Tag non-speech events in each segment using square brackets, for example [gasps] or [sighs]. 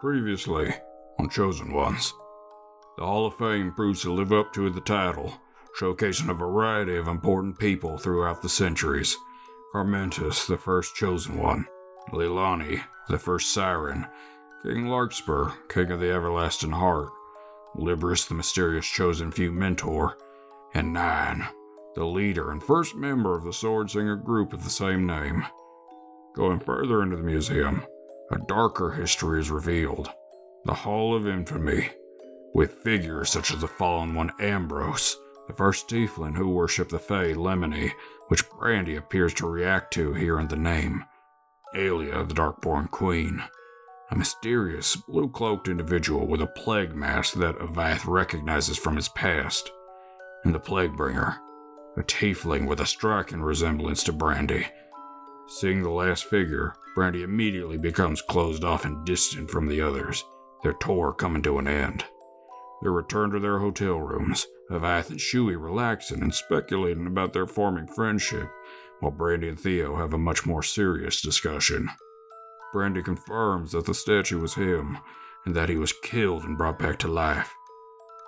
Previously, on Chosen Ones, the Hall of Fame proves to live up to the title, showcasing a variety of important people throughout the centuries. Carmentus, the first Chosen One, Leilani, the first Siren, King Larkspur, King of the Everlasting Heart, Libris, the mysterious Chosen Few mentor, and Nine, the leader and first member of the Sword Singer group of the same name. Going further into the museum, a darker history is revealed the Hall of Infamy, with figures such as the fallen one Ambrose, the first tiefling who worshiped the Fae Lemony, which Brandy appears to react to here in the name, Aelia, the Darkborn Queen, a mysterious blue cloaked individual with a plague mask that Avayath recognizes from his past, and the Plaguebringer, a tiefling with a striking resemblance to Brandy. Seeing the last figure, Brandy immediately becomes closed off and distant from the others, their tour coming to an end. They return to their hotel rooms, Avayath and Shui relaxing and speculating about their forming friendship, while Brandy and Theo have a much more serious discussion. Brandy confirms that the statue was him, and that he was killed and brought back to life.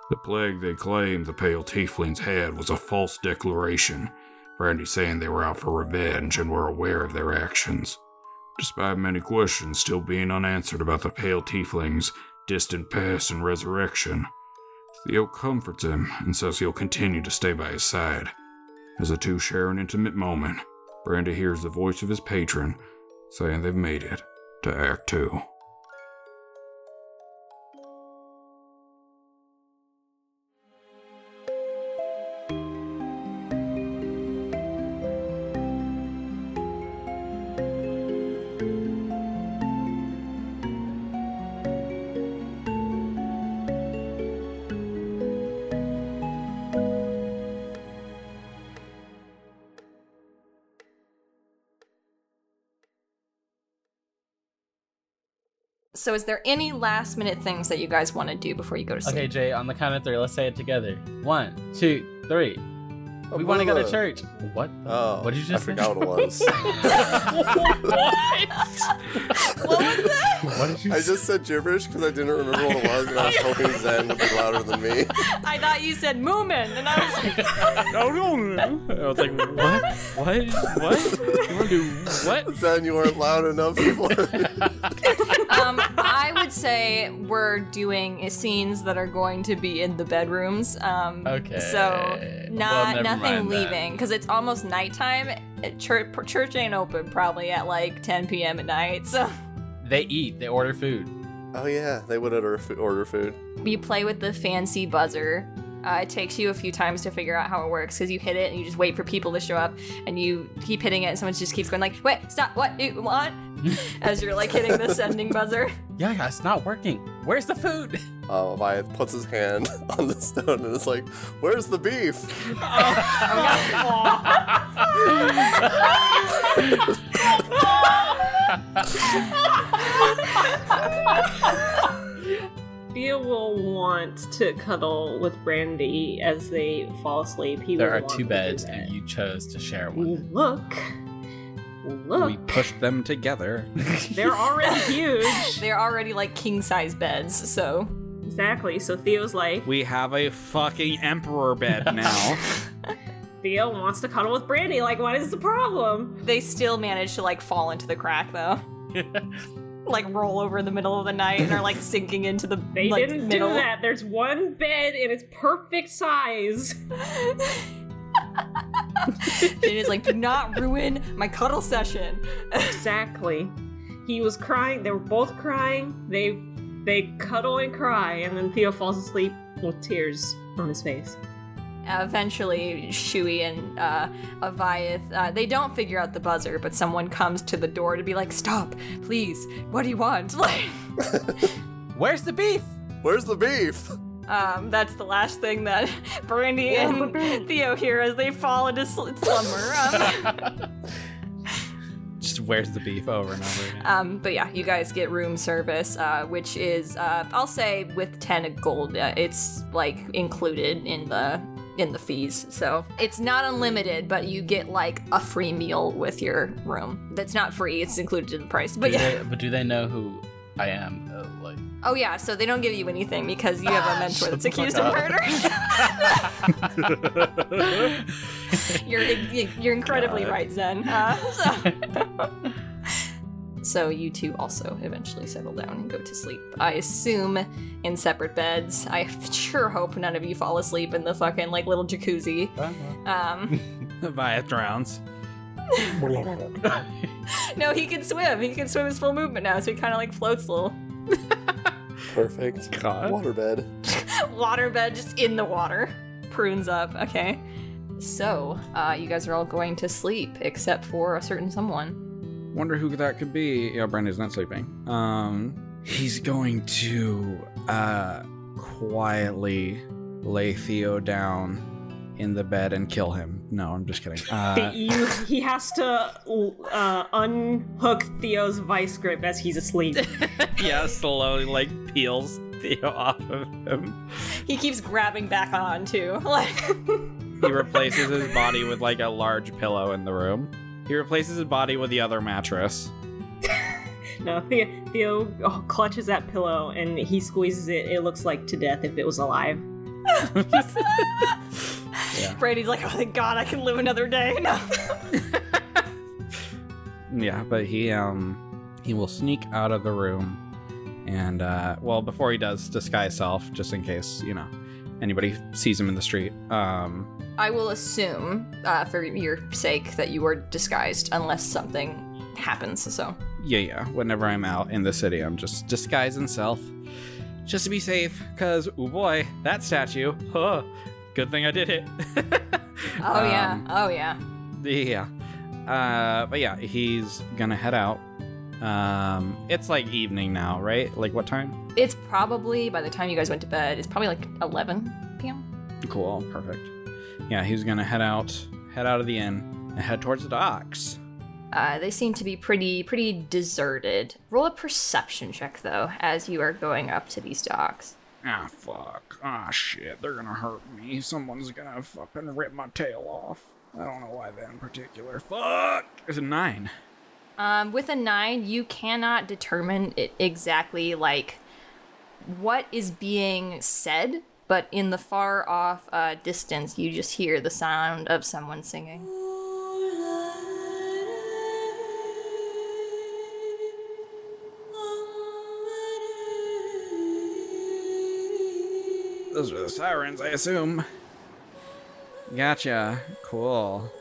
The plague they claim the pale tieflings had was a false declaration, Brandy saying they were out for revenge and were aware of their actions. Despite many questions still being unanswered about the pale tieflings' distant past and resurrection, Theo comforts him and says he'll continue to stay by his side. As the two share an intimate moment, Brandy hears the voice of his patron saying they've made it to Act Two. So, is there any last minute things that you guys want to do before you go to sleep? Okay, Jay, on the count of three, let's say it together. One, two, three. We want to go to church. What? Oh, What did you just I say? forgot what it was. [laughs] What [laughs] what was that? What did you I just said gibberish because I didn't remember what it was, and I was hoping Zen would be louder than me. [laughs] I thought you said Moomin, and I was like, No, no, no. I was like, what? What? What? You want to do what? Zen, you weren't loud enough before. um, I would say we're doing scenes that are going to be in the bedrooms. Um, Okay. So not never nothing leaving because it's almost nighttime. It- Church church ain't open probably at like 10 p.m. at night. So They eat. They order food. oh yeah, they would order order food. you play with the fancy buzzer. Uh, it takes you a few times to figure out how it works because you hit it and you just wait for people to show up and you keep hitting it and someone just keeps going like, wait, stop, what do you want? [laughs] As you're like hitting the sending buzzer. Yeah, yeah, it's not working. Where's the food? Uh, Vyeth puts his hand [laughs] on the stone and it's like, "Where's the beef?" [laughs] Theo will want to cuddle with Brandy as they fall asleep. He There are two beds, and you chose to share one. Look. Look. We pushed them together. [laughs] They're already huge. [laughs] They're already like king size beds, so exactly. So Theo's like, we have a fucking emperor bed [laughs] now. Theo wants to cuddle with Brandy. Like, what is the problem? they still manage to like fall into the crack though. like roll over in the middle of the night and are like sinking into the They like, didn't middle. do that. There's one bed and it's perfect size. [laughs] It is like, do not ruin my cuddle session. Exactly. He was crying. They were both crying. They they cuddle and cry, and then Theo falls asleep with tears on his face. Uh, eventually, Shui and uh, Avayath, uh, they don't figure out the buzzer, but someone comes to the door to be like, stop, please, what do you want? [laughs] Like, [laughs] Where's the beef? Where's the beef? Um, that's the last thing that [laughs] Brandy and Theo hear as they fall into sl- slumber. Um, [laughs] Just where's the beef over and over again. Um, but yeah, you guys get room service, uh, which is uh, I'll say with ten gold, uh, it's like included in the in the fees. So it's not unlimited, but you get like a free meal with your room. That's not free; it's included in the price. But do yeah, they, but do they know who I am? Like Oh yeah, so they don't give you anything because you have a [laughs] mentor that's accused of murder. [laughs] you're you're incredibly God. right, Zen. [laughs] Uh, so. so you two also eventually settle down and go to sleep. I assume in separate beds. I sure hope none of you fall asleep in the fucking like little jacuzzi. Um, Via drowns. no, he can swim. He can swim his full movement now, so he kind of like floats a little. [laughs] Perfect. God. Waterbed. [laughs] Waterbed just in the water. Prunes up. Okay. So, uh, you guys are all going to sleep except for a certain someone. Wonder who that could be. Yeah, Brandy's not sleeping. Um, he's going to uh quietly lay Theo down in the bed and kill him. No, I'm just kidding. [laughs] Uh, you, he has to uh, unhook Theo's vice grip as he's asleep. [laughs] [laughs] yeah, slowly like peels Theo off of him. He keeps grabbing back on too. Like, He replaces his body with like a large pillow in the room. He replaces his body with the other mattress. no, Theo, Theo oh, clutches that pillow and he squeezes it. It looks like to death if it was alive. Brandy's like, oh thank God, I can live another day. [laughs] No. Yeah, but he um he will sneak out of the room and uh well before he does disguise self just in case, you know, anybody sees him in the street. Um I will assume, uh, for your sake, that you were disguised unless something happens. So, yeah, yeah, whenever I'm out in the city, I'm just disguising self just to be safe cuz oh boy, that statue. Huh. Good thing I did it. [laughs] oh yeah, Um, oh yeah. Yeah. Uh, but yeah, he's gonna head out. Um, it's like evening now, right? Like what time? It's probably by the time you guys went to bed, it's probably like 11 p.m. Cool, perfect. Yeah, he's gonna head out, head out of the inn, and head towards the docks. Uh, they seem to be pretty pretty deserted. Roll a perception check though, as you are going up to these docks. Ah, fuck. Ah, shit. They're gonna hurt me. Someone's gonna fucking rip my tail off. I don't know why that in particular. Fuck. There's a nine. Um, with a nine, you cannot determine it exactly like what is being said, but in the far off uh, distance, you just hear the sound of someone singing. Those are the sirens, I assume. Gotcha. Cool.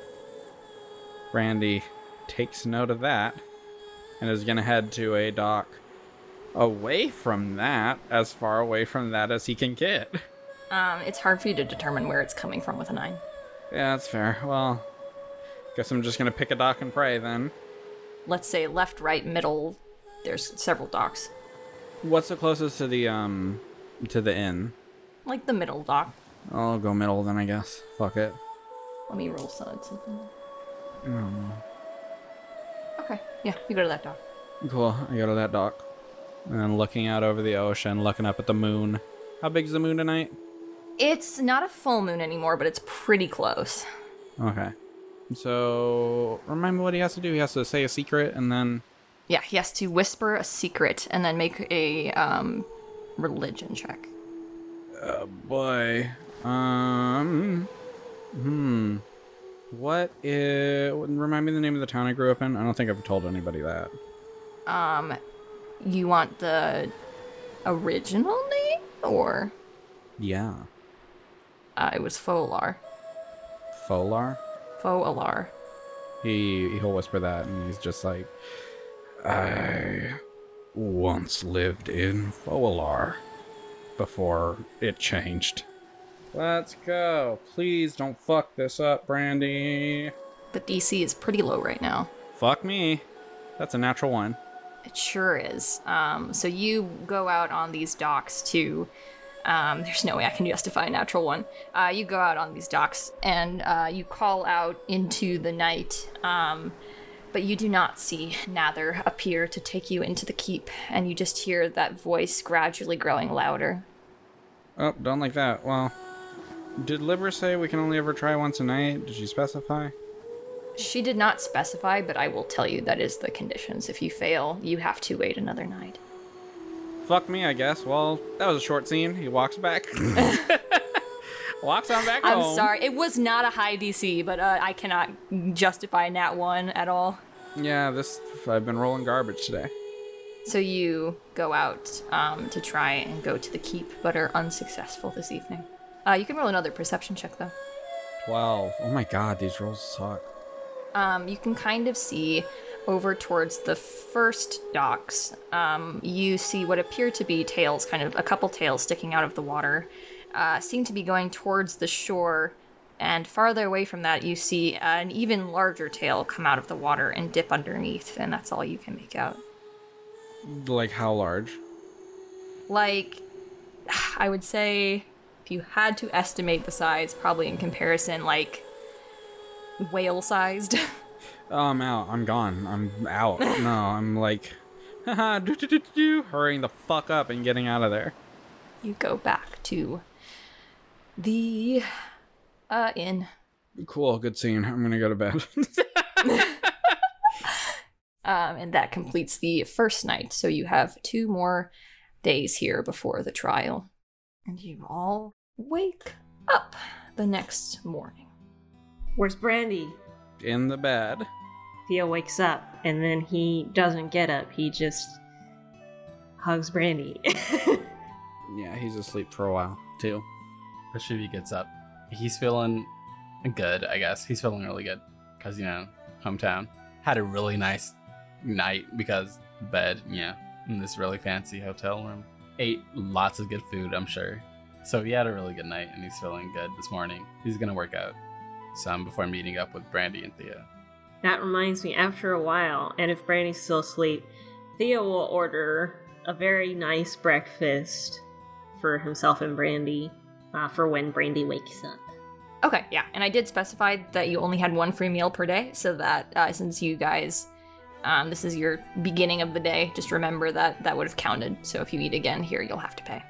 Brandy takes note of that and is gonna head to a dock away from that, as far away from that as he can get. Um, it's hard for you to determine where it's coming from with a nine. Yeah, that's fair. Well, guess I'm just gonna pick a dock and pray then. Let's say left, right, middle. There's several docks. What's the closest to the um to the inn? Like the middle dock. I'll go middle then, I guess. Fuck it. Let me roll some- something. I don't know. Okay, yeah, you go to that dock. Cool. I go to that dock. And then looking out over the ocean, looking up at the moon. How big's the moon tonight? It's not a full moon anymore, but it's pretty close. Okay. So remind me what he has to do. He has to say a secret and then Yeah, he has to whisper a secret and then make a um, religion check. Oh boy. Um Hmm. What is remind me the name of the town I grew up in? I don't think I've told anybody that. Um, you want the original name or Yeah. uh, it was Folar. Folar? Folar. He he'll whisper that and he's just like I once lived in Folar before it changed. Let's go. Please don't fuck this up, Brandy. The DC is pretty low right now. Fuck me. That's a natural one. It sure is. Um, so you go out on these docks to. Um, there's no way I can justify a natural one. Uh, you go out on these docks and uh, you call out into the night, um, but you do not see Nather appear to take you into the keep, and you just hear that voice gradually growing louder. Oh, don't like that. Well, did Libris say we can only ever try once a night? Did she specify? She did not specify, but I will tell you that is the conditions. If you fail, you have to wait another night. fuck me, I guess. Well, that was a short scene. He walks back. [laughs] walks on back I'm home. sorry. It was not a high DC, but uh, I cannot justify Nat 1 at all. Yeah, this I've been rolling garbage today. So you go out um, to try and go to the keep, but are unsuccessful this evening. Uh, you can roll another perception check, though. Twelve. Oh my god, these rolls suck. um, you can kind of see over towards the first docks. Um, you see what appear to be tails, kind of a couple tails sticking out of the water, uh, seem to be going towards the shore. And farther away from that, you see an even larger tail come out of the water and dip underneath, and that's all you can make out. Like how large? Like, [sighs] I would say, if you had to estimate the size, probably in comparison, like whale sized. [laughs] Oh, I'm out. I'm gone. I'm out. [laughs] no, I'm like, [laughs] haha, do do do do do, hurrying the fuck up and getting out of there. you go back to the uh inn. Cool, good scene. I'm gonna go to bed. Um, and that completes the first night. So you have two more days here before the trial. And you all wake up the next morning. Where's Brandy? In the bed. Theo wakes up and then he doesn't get up. He just hugs Brandy. [laughs] Yeah, he's asleep for a while too. Rashivi gets up. He's feeling good, I guess. He's feeling really good because you know, hometown had a really nice night because bed, yeah, in this really fancy hotel room. Ate lots of good food, I'm sure. So he had a really good night and he's feeling good this morning. He's gonna work out some before meeting up with Brandy and Theo. that reminds me, after a while, and if Brandy's still asleep, Theo will order a very nice breakfast for himself and Brandy uh, for when Brandy wakes up. Okay, yeah, and I did specify that you only had one free meal per day, so that uh, since you guys, um, this is your beginning of the day, just remember that that would have counted. So if you eat again here, you'll have to pay.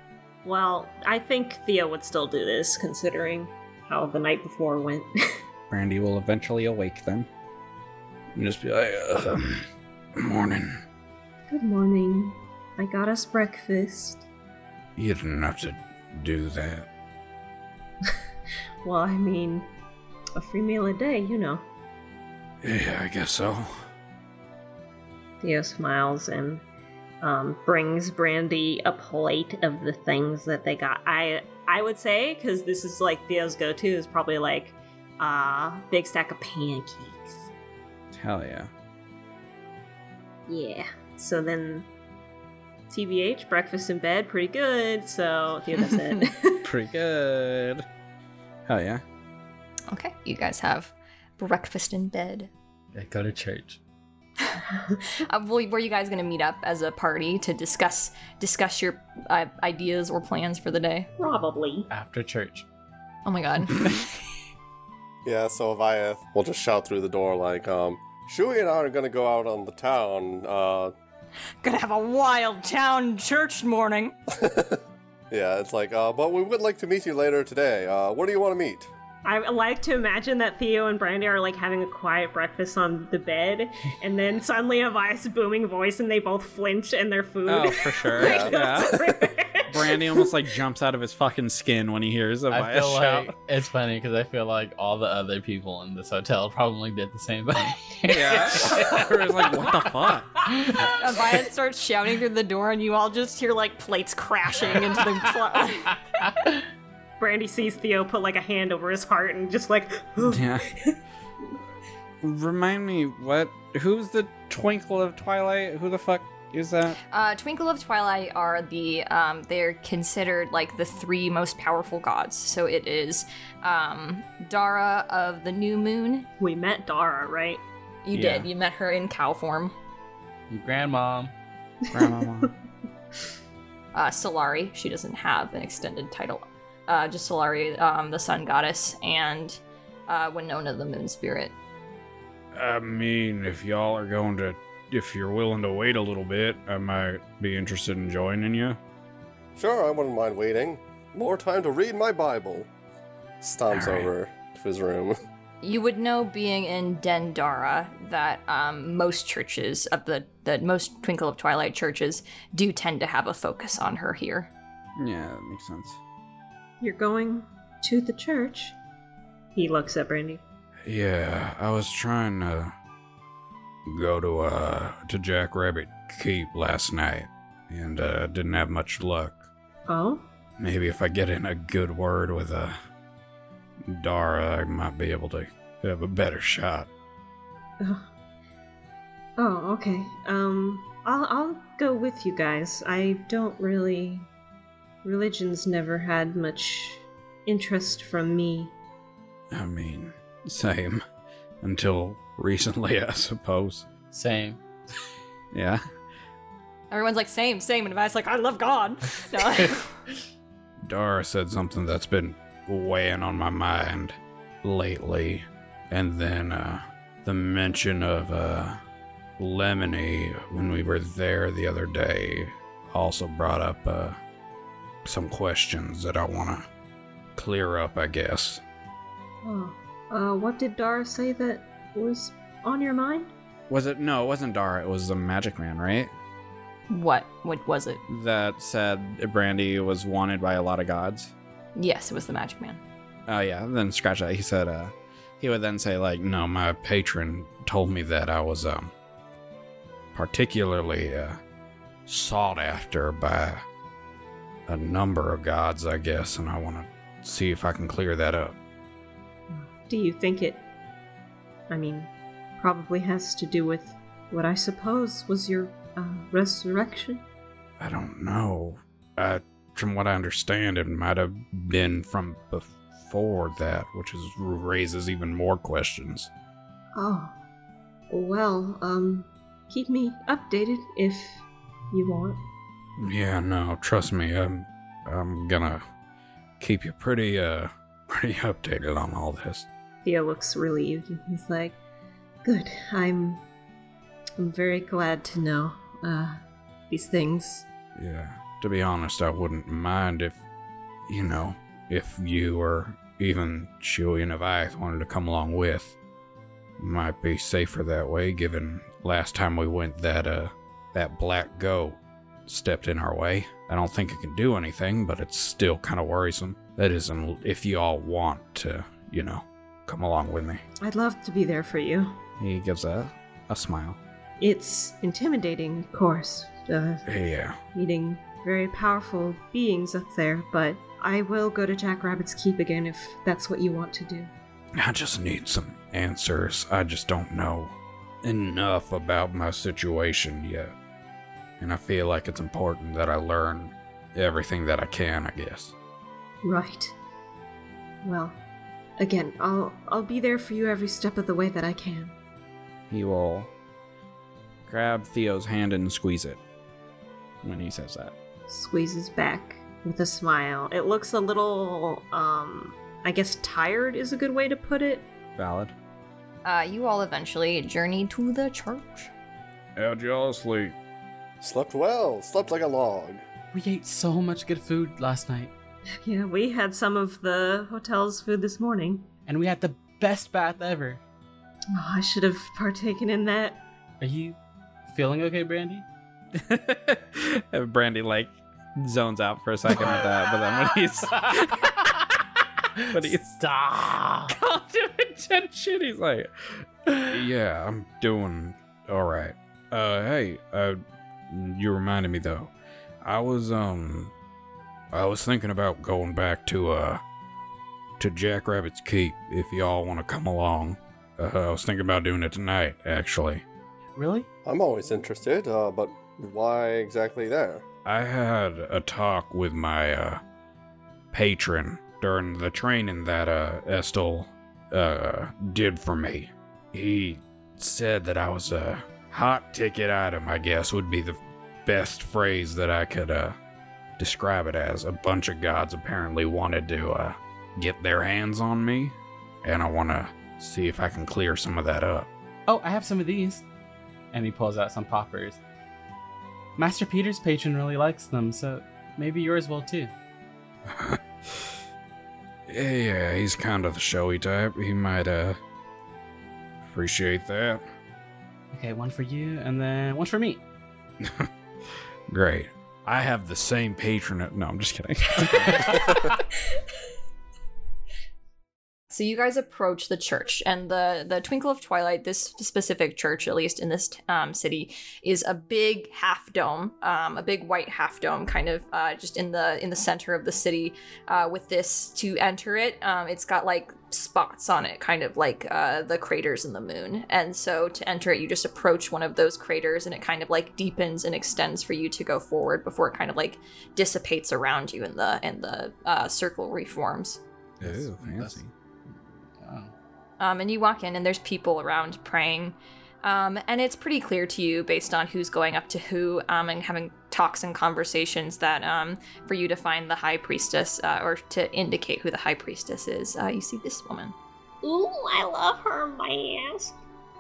Well, I think Theo would still do this, considering how the night before went. [laughs] Brandy will eventually awake them. And just be like, um, morning. Good morning. I got us breakfast. You didn't have to do that. [laughs] Well, I mean, a free meal a day, you know. Yeah, I guess so. Theo smiles and um, brings Brandy a plate of the things that they got. I I would say because this is like Theo's go-to is probably like a uh, big stack of pancakes. Hell yeah. Yeah. So then, TBH breakfast in bed, pretty good. So Theo does it. [laughs] [laughs] [laughs] Pretty good. Hell yeah. Okay, you guys have breakfast in bed. Yeah, go to church. Uh, [laughs] well, were you guys going to meet up as a party to discuss discuss your uh, ideas or plans for the day? Probably. After church. Oh my god. [laughs] Yeah, so Viath will just shout through the door like, um, Shui and I are gonna go out on the town. Uh, Gonna have a wild town church morning. [laughs] yeah, it's like, uh, but we would like to meet you later today. Uh, where do you want to meet? I like to imagine that Theo and Brandy are like having a quiet breakfast on the bed, and then suddenly a Vice booming voice, and they both flinch and their food. Oh, for [laughs] sure. Yeah. yeah. [laughs] Brandy almost like jumps out of his fucking skin when he hears a I bias feel shout. like it's funny because I feel like all the other people in this hotel probably did the same thing. Yeah. [laughs] Or it's like, what the fuck? A Abaya starts shouting through the door, and you all just hear like plates crashing into the floor. Brandy sees Theo put like a hand over his heart and just like, [gasps] Yeah. Remind me, what? Who's the Twinkle of Twilight? Who the fuck is that? Uh, Twinkle of Twilight are the um, they're considered like the three most powerful gods. So it is um, Dara of the New Moon. we met Dara, right? You Yeah. did. You met her in cow form. Grandmom. Grandmama. [laughs] Uh, Solari. She doesn't have an extended title. Uh, just Solari, um, the Sun Goddess, and uh, Winona, the Moon Spirit. I mean, if y'all are going to, if you're willing to wait a little bit, I might be interested in joining you. Sure, I wouldn't mind waiting. More time to read my Bible. Stomps Alright. over to his room. [laughs] You would know, being in Dendara, that um, most churches of the the most Twinkle of Twilight churches do tend to have a focus on her here. Yeah, that makes sense. You're going to the church? He looks at Brandy. Yeah, I was trying to go to uh to Jackrabbit Keep last night, and uh, didn't have much luck. Oh? Maybe if I get in a good word with uh Dara, I might be able to have a better shot. Oh. Oh, okay. Um, I'll I'll go with you guys. I don't really. Religion's never had much interest from me. I mean, same. Until recently, [laughs] I suppose. Same. Yeah. Everyone's like, same, same, and Vi's like, I love God. [laughs] No. [laughs] Dara said something that's been weighing on my mind lately. And then uh, the mention of uh, Lemony when we were there the other day also brought up uh, some questions that I want to clear up, I guess. Oh. Uh, what did Dara say that was on your mind? Was it? No, it wasn't Dara. It was the Magic Man, right? what? What was it? That said Brandy was wanted by a lot of gods. Yes, it was the Magic Man. Oh yeah, then scratch that. He said, uh, he would then say like, No, my patron told me that I was um particularly uh, sought after by a number of gods, I guess, and I want to see if I can clear that up. Do you think it. I mean, probably has to do with what I suppose was your uh, resurrection? I don't know. I, from what I understand, it might have been from before that, which is, raises even more questions. Oh. Well, um, keep me updated if you want. Yeah, no, trust me, I'm, I'm gonna keep you pretty, uh, [laughs] pretty updated on all this. Theo looks relieved. and He's like, "Good. I'm. I'm very glad to know uh, these things." Yeah, to be honest, I wouldn't mind if, you know, if you or even Chewie and Avayath wanted to come along with. Might be safer that way, given last time we went that, uh, that black goat stepped in our way. I don't think it can do anything, but it's still kind of worrisome. That isn't if you all want to, you know, come along with me. I'd love to be there for you. he gives a, a smile. It's intimidating, of course, uh, Yeah, meeting very powerful beings up there, but I will go to Jackrabbit's Keep again if that's what you want to do. I just need some answers. I just don't know enough about my situation yet. And I feel like it's important that I learn everything that I can, I guess. Right. Well, again, I'll I'll be there for you every step of the way that I can. He will grab Theo's hand and squeeze it when he says that. Squeezes back with a smile. It looks a little um I guess tired is a good way to put it. Valid. Uh, you all eventually journey to the church. How'd y'all sleep? Slept well, slept like a log. We ate so much good food last night, [laughs] Yeah, we had some of the hotel's food this morning. and we had the best bath ever. Oh, I should have partaken in that. Are you feeling okay, Brandy? [laughs] Brandy like zones out for a second with that, but then when he's [laughs] when he's Stop. called to attention, he's like, Yeah, I'm doing all right. Uh, hey, uh, you reminded me though. I was um, I was thinking about going back to uh, to Jackrabbit's Keep if y'all want to come along. Uh, I was thinking about doing it tonight, actually. Really? I'm always interested, uh, but why exactly there? I had a talk with my uh, patron during the training that uh, Estel uh, did for me. He said that I was a hot ticket item, I guess would be the best phrase that I could uh, describe it as. A bunch of gods apparently wanted to uh, get their hands on me, and I want to see if I can clear some of that up. Oh, I have some of these. And he pulls out some poppers. Master Peter's patron really likes them, so maybe yours will too. [laughs] Yeah, yeah, he's kind of the showy type. He might uh Appreciate that. Okay, one for you, and then one for me. [laughs] Great. I have the same patronage. No, I'm just kidding. [laughs] [laughs] So you guys approach the church, and the the Twinkle of Twilight. This specific church, at least in this um, city, is a big half dome, um, a big white half dome, kind of uh, just in the in the center of the city. Uh, with this to enter it, um, it's got like spots on it, kind of like uh, the craters in the moon. And so to enter it, you just approach one of those craters, and it kind of like deepens and extends for you to go forward before it kind of like dissipates around you, and the and the uh, circle reforms. Ooh, That's- fancy. Wow. Um, and you walk in, and there's people around praying. Um, and it's pretty clear to you, based on who's going up to who, um, and having talks and conversations, that um, for you to find the high priestess, uh, or to indicate who the high priestess is, uh, you see this woman Ooh, I love her, my ass.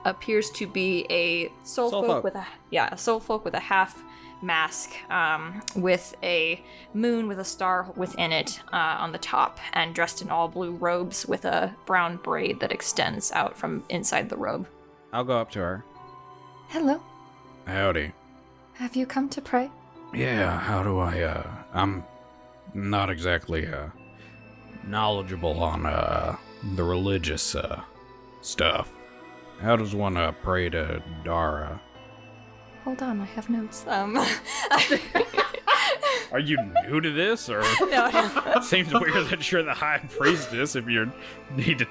appears to be a soul, Soul folk, folk. with a yeah, a soul folk with a half mask, um, with a moon with a star within it uh, on the top, and dressed in all blue robes with a brown braid that extends out from inside the robe. I'll go up to her. Hello. Howdy. Have you come to pray? Yeah, how do I, uh, I'm not exactly, uh, knowledgeable on, uh, the religious, uh, stuff. How does one, uh, pray to Dara? Hold on, I have notes. Um, [laughs] Are you new to this, or? [laughs] no, [laughs] Seems weird that you're the high priestess if you need to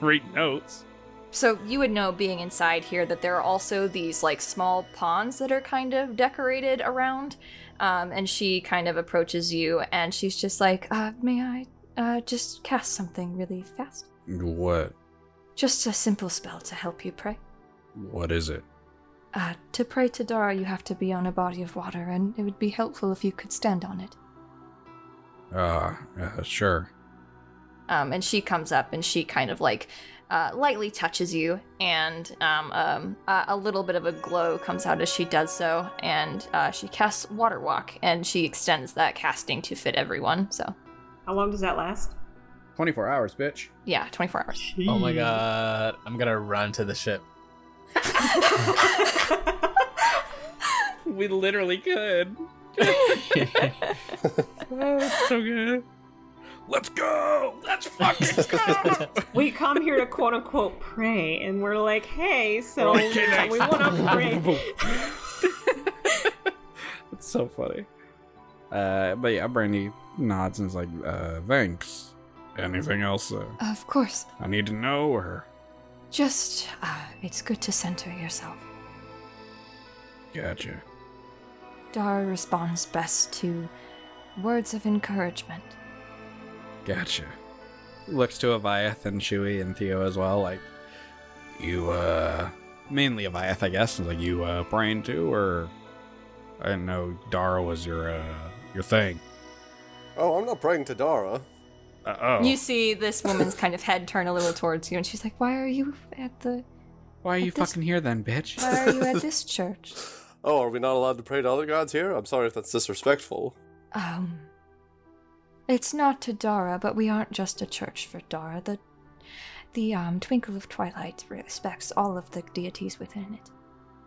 read notes. So you would know, being inside here, that there are also these like small ponds that are kind of decorated around. Um, and she kind of approaches you, and she's just like, uh, "May I uh, just cast something really fast? What? Just a simple spell to help you pray." What is it? Uh, to pray to Dara, you have to be on a body of water, and it would be helpful if you could stand on it. Uh, uh sure. um, and she comes up and she kind of like uh, lightly touches you, and um, um, a, a little bit of a glow comes out as she does so, and uh, she casts Water Walk, and she extends that casting to fit everyone. So How long does that last? 24 hours, bitch. yeah, 24 hours. Oh my god. I'm gonna run to the ship. [laughs] We literally could. Oh, that's [laughs] so good. Let's go! Let's fucking go! [laughs] we come here to quote unquote pray, and we're like, hey, so Okay, we want to pray. That's so funny. Uh, but yeah, Brandy nods and is like, uh, thanks. Anything else uh, Of course. I need to know, or Just, uh, it's good to center yourself. gotcha? Dara responds best to words of encouragement. Gotcha. Looks to Avayath and Chewie and Theo as well, like, you, uh, mainly Avayath, I guess. Like, you, uh, praying too, or I didn't know Dara was your, uh, your thing. Oh, I'm not praying to Dara. Uh oh. You see this woman's kind of head turn a little towards you, and she's like, "Why are you at the? Why are you this- fucking here then, bitch? Why are you at [laughs] this church?" Oh, are we not allowed to pray to other gods here? I'm sorry if that's disrespectful. Um, it's not to Dara, but we aren't just a church for Dara. The, the um, Twinkle of Twilight respects all of the deities within it.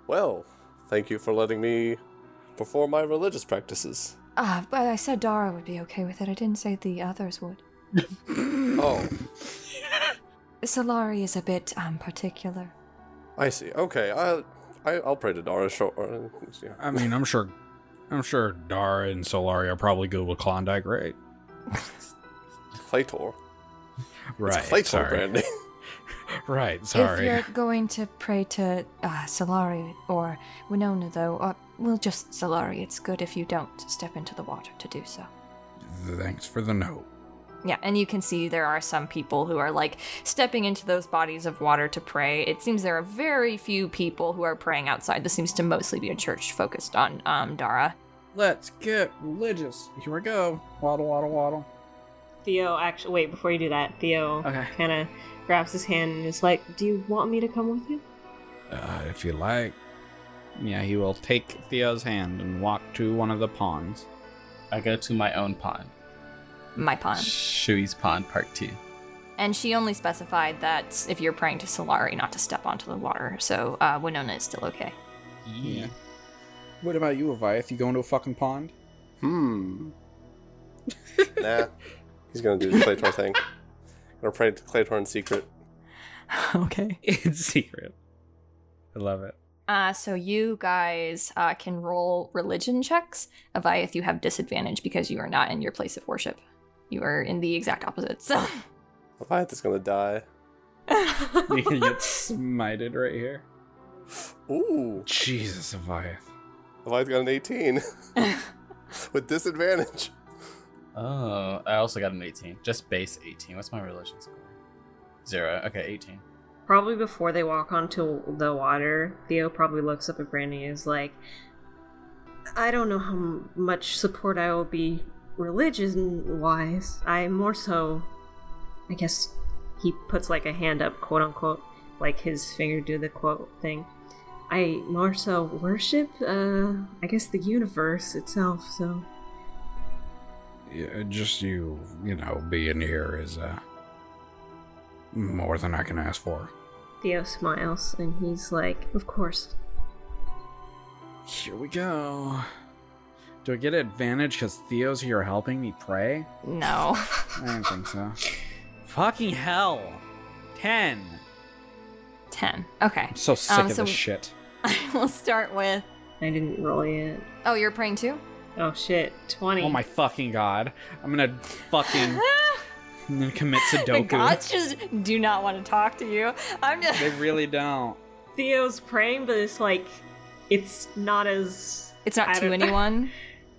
Well, thank you for letting me perform my religious practices. Ah, but I said Dara would be okay with it. I didn't say the others would. Oh, Solari is a bit um particular. I see. Okay, I, I I'll pray to Dara. Sure. Uh, yeah. I mean, I'm sure, I'm sure Dara and Solari are probably good with Klondike, right? [laughs] Claytor. Right. It's Claytor sorry. branding. [laughs] Right. If Sorry. you're going to pray to uh, Solari or Winona, though, or well, just Solari, it's good if you don't step into the water to do so. Thanks for the note. Yeah, and you can see there are some people who are like stepping into those bodies of water to pray. It seems there are very few people who are praying outside. This seems to mostly be a church focused on um, Dara. Let's get religious. Here we go. Waddle, waddle, waddle. Theo, actually, wait, before you do that, Theo Okay. kind of grabs his hand and is like, Do you want me to come with you? Uh, if you like. Yeah, he will take Theo's hand and walk to one of the ponds. I go to my own pond. My pond. Shui's pond part two. And she only specified that if you're praying to Solari, not to step onto the water. So uh, Winona is still okay. Yeah. What about you, Avayath? You going to a fucking pond? Hmm. [laughs] nah. He's gonna do the Claytor thing. Gonna pray to Claytor in secret. [laughs] okay. In secret. I love it. Uh, so you guys uh, can roll religion checks. Avayath, you have disadvantage because you are not in your place of worship. You are in the exact opposite. So Leviath is gonna die. [laughs] You can get smited right here. Ooh. Jesus, Avayath. Leviath got an 18. [laughs] With disadvantage. Oh, I also got an 18. Just base 18. What's my religion score? Zero. Okay, 18. Probably before they walk onto the water, Theo probably looks up at Brandy and is like, I don't know how much support I will be religion wise. I more so, I guess he puts like a hand up, quote unquote, like his finger do the quote thing. I more so worship, uh, I guess the universe itself, so. Yeah, just you, you know, being here is uh more than I can ask for. Theo smiles and he's like, Of course. Here we go. Do I get advantage because Theo's here helping me pray? no. I don't think so. [laughs] Fucking hell. Ten. 10. Okay. I'm so sick Um, of so- this shit. [laughs] I will start with. I didn't roll yet. Oh, you're praying too? Oh shit, 20. Oh my fucking god. I'm gonna fucking [laughs] I'm gonna commit the Sudoku. gods just do not want to talk to you. I'm just. They really don't. Theo's praying, but it's like it's not as It's not I to don't- anyone.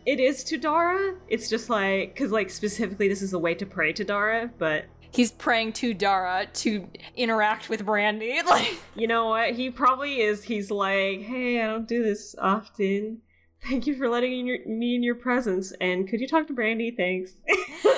It is to Dara. It's just like because like specifically this is a way to pray to Dara, but He's praying to Dara to interact with Brandy. [laughs] Like, you know what? He probably is. He's like, hey, I don't do this often. Thank you for letting in your, me in your presence. And could you talk to Brandy? Thanks. [laughs]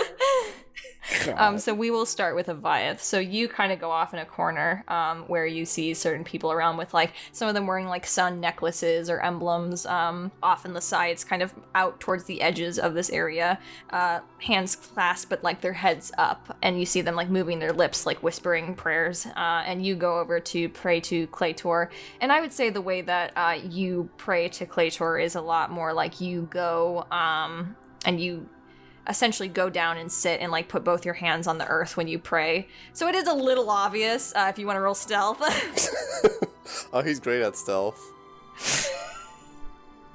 um, so we will start with Avayath. So you kind of go off in a corner um, where you see certain people around with like some of them wearing like sun necklaces or emblems um, off in the sides, kind of out towards the edges of this area, uh, hands clasped but like their heads up, and you see them like moving their lips, like whispering prayers. Uh, and you go over to pray to Claytor, and I would say the way that uh, you pray to Claytor is a lot more like you go um, and you essentially go down and sit and like put both your hands on the earth when you pray. So it is a little obvious uh, if you want to roll stealth. [laughs] oh, he's great at stealth. [laughs]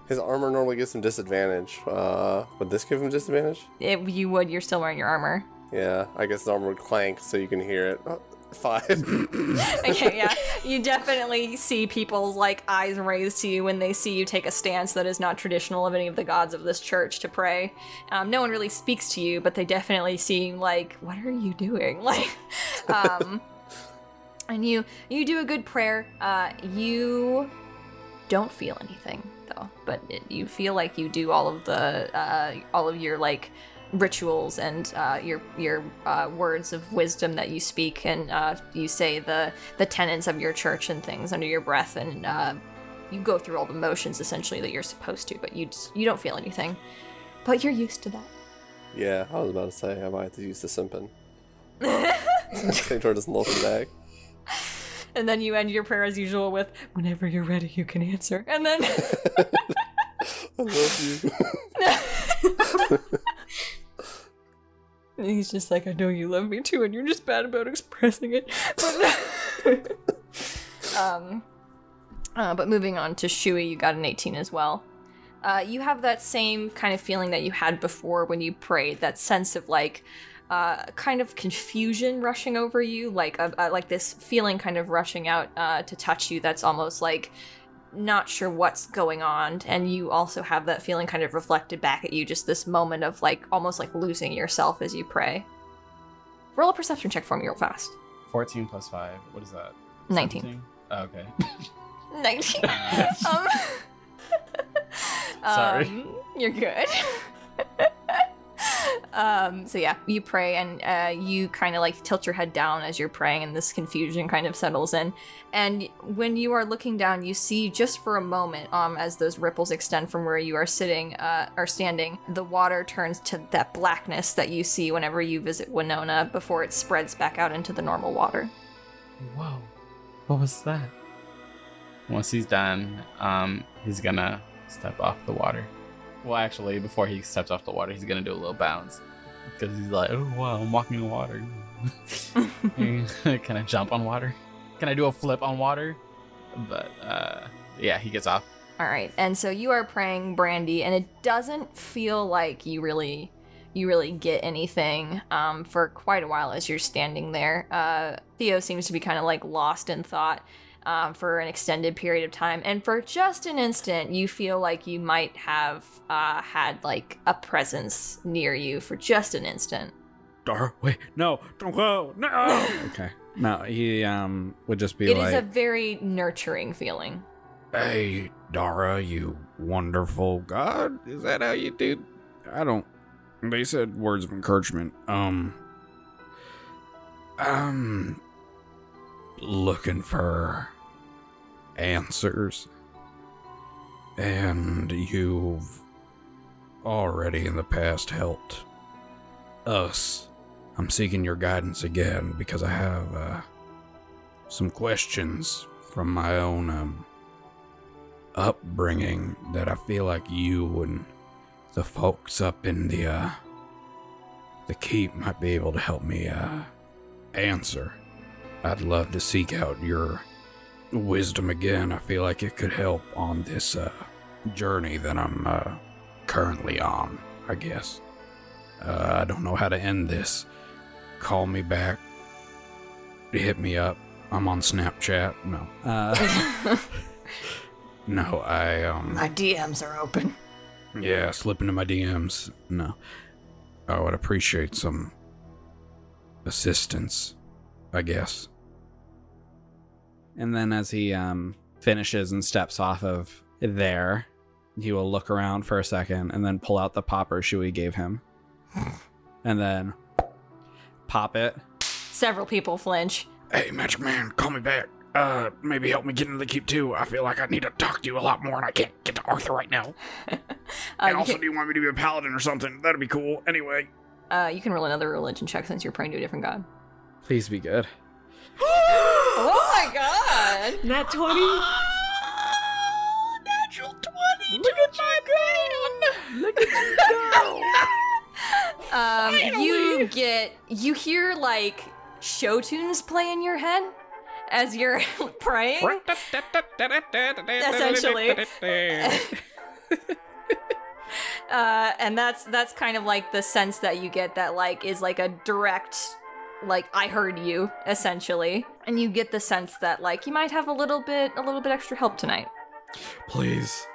His armor normally gives him disadvantage. Uh, would this give him disadvantage? if you would, you're still wearing your armor. Yeah, I guess his armor would clank so you can hear it. Oh, five. [laughs] Okay, yeah. You definitely see people's like eyes raised to you when they see you take a stance that is not traditional of any of the gods of this church to pray. Um, no one really speaks to you, but they definitely seem like, what are you doing? [laughs] Like, um, [laughs] and you you do a good prayer. Uh, you don't feel anything though, but it, you feel like you do all of the uh, all of your like rituals and uh, your your uh, words of wisdom that you speak, and uh, you say the the tenets of your church and things under your breath, and uh, you go through all the motions essentially that you're supposed to, but you just, you don't feel anything. But you're used to that. yeah, I was about to say I might have to use the simpin. Claytor doesn't him back. And then you end your prayer as usual with, "Whenever you're ready, you can answer." And then. [laughs] I love you. [laughs] [laughs] And he's just like, I know you love me too, and you're just bad about expressing it. But, [laughs] um, uh, but moving on to Shui, you got an 18 as well. Uh, you have that same kind of feeling that you had before when you prayed, that sense of like, uh, kind of confusion rushing over you, like a, a, like this feeling kind of rushing out uh, to touch you. That's almost like not sure what's going on and you also have that feeling kind of reflected back at you just this moment of like almost like losing yourself as you pray roll a perception check for me real fast 14 plus 5. What is that? 19 17? Oh, okay. [laughs] 19 [laughs] um, [laughs] Sorry. um, you're good [laughs] Um, so yeah, you pray and uh, you kind of like tilt your head down as you're praying, and this confusion kind of settles in. And when you are looking down, you see just for a moment, um, as those ripples extend from where you are sitting uh, or standing, the water turns to that blackness that you see whenever you visit Winona before it spreads back out into the normal water. Whoa. What was that? Once he's done, um, he's gonna step off the water. Well, actually, before he steps off the water, he's gonna do a little bounce because he's like, "Oh wow, I'm walking on water." [laughs] [laughs] Can I jump on water? Can I do a flip on water? But uh, yeah, he gets off. All right, and so you are praying, Brandy, and it doesn't feel like you really, you really get anything um, for quite a while as you're standing there. Uh, Theo seems to be kind of like lost in thought um, for an extended period of time, and for just an instant, you feel like you might have uh, had like a presence near you for just an instant. Dar, wait, no, don't go, no. [laughs] okay, no, he um would just be like It is a very nurturing feeling. "Hey, Dara, you wonderful god." Is that how you do? I don't. They said words of encouragement. Um, I'm looking for answers, and you've already in the past helped us. I'm seeking your guidance again because I have uh, some questions from my own um, upbringing that I feel like you and the folks up in the uh, the keep might be able to help me uh, answer. I'd love to seek out your wisdom again. I feel like it could help on this uh, journey that I'm uh, currently on. I guess. Uh, I don't know how to end this. Call me back. Hit me up. I'm on Snapchat. No. Uh, [laughs] no, I um. My DMs are open. Yeah, slip into my DMs. No. I would appreciate some assistance, I guess. And then as he um finishes and steps off of there, he will look around for a second and then pull out the popper Shui gave him. [sighs] and then pop it. Several people flinch. Hey, Magic Man, call me back. Uh, maybe help me get into the keep too. I feel like I need to talk to you a lot more, and I can't get to Arthur right now. [laughs] Uh, and also, can, do you want me to be a paladin or something? That'd be cool. Anyway, uh, you can roll another religion check since you're praying to a different god. please be good. [gasps] [gasps] [gasps] oh my god! Nat 20? Natural 20! Look at you go! [laughs] Look at you go! um, you get, you hear like show tunes play in your head as you're [laughs] praying. Essentially. [laughs] uh, and that's that's kind of like the sense that you get that like is like a direct like I heard you essentially and you get the sense that like you might have a little bit a little bit extra help tonight Please.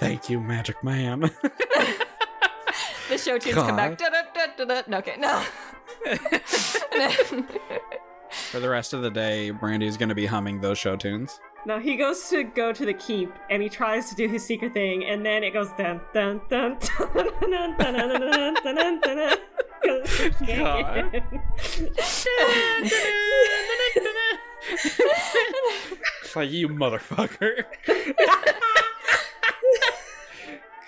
Thank you, Magic Man. [laughs] the show tunes come back Da-da-da-da-da. no okay no [laughs] [laughs] For the rest of the day, Brandy's gonna be humming those show tunes. No, he goes to go to the keep and he tries to do his secret thing, and then it goes dun dun dun dun dun dun dun dun dun dun dun dun. God. It's like you motherfucker.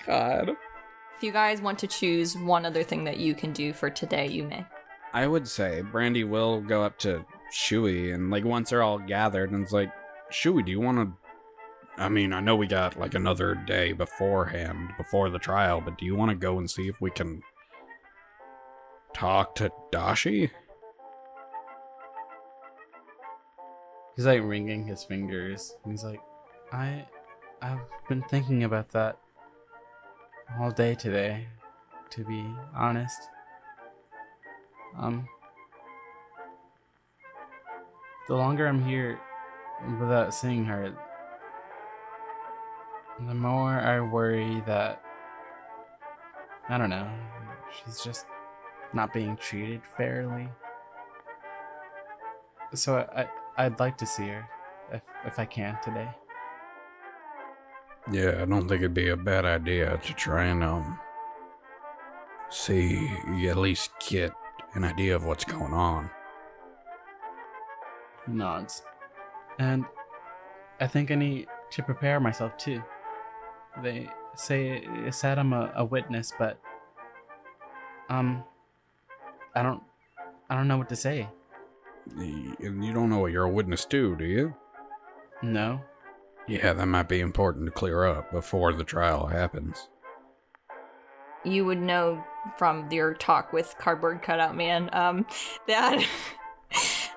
God. if you guys want to choose one other thing that you can do for today you may I would say Brandy will go up to Shui and like once they're all gathered and it's like, Shui, do you want to? I mean, I know we got like another day beforehand before the trial, but do you want to go and see if we can talk to Dashi? He's like wringing his fingers. He's like, I, I've been thinking about that all day today. To be honest, um, the longer I'm here without seeing her, the more I worry that I don't know. She's just not being treated fairly. So I, I I'd like to see her if if I can today. Yeah, I don't think it'd be a bad idea to try and um See, you at least get an idea of what's going on. Nods. And I think I need to prepare myself too. They say it said I'm a, a witness, but um I don't I don't know what to say. And you don't know what you're a witness to, do you? No. Yeah, that might be important to clear up before the trial happens. you would know from your talk with Cardboard Cutout Man um, that [laughs]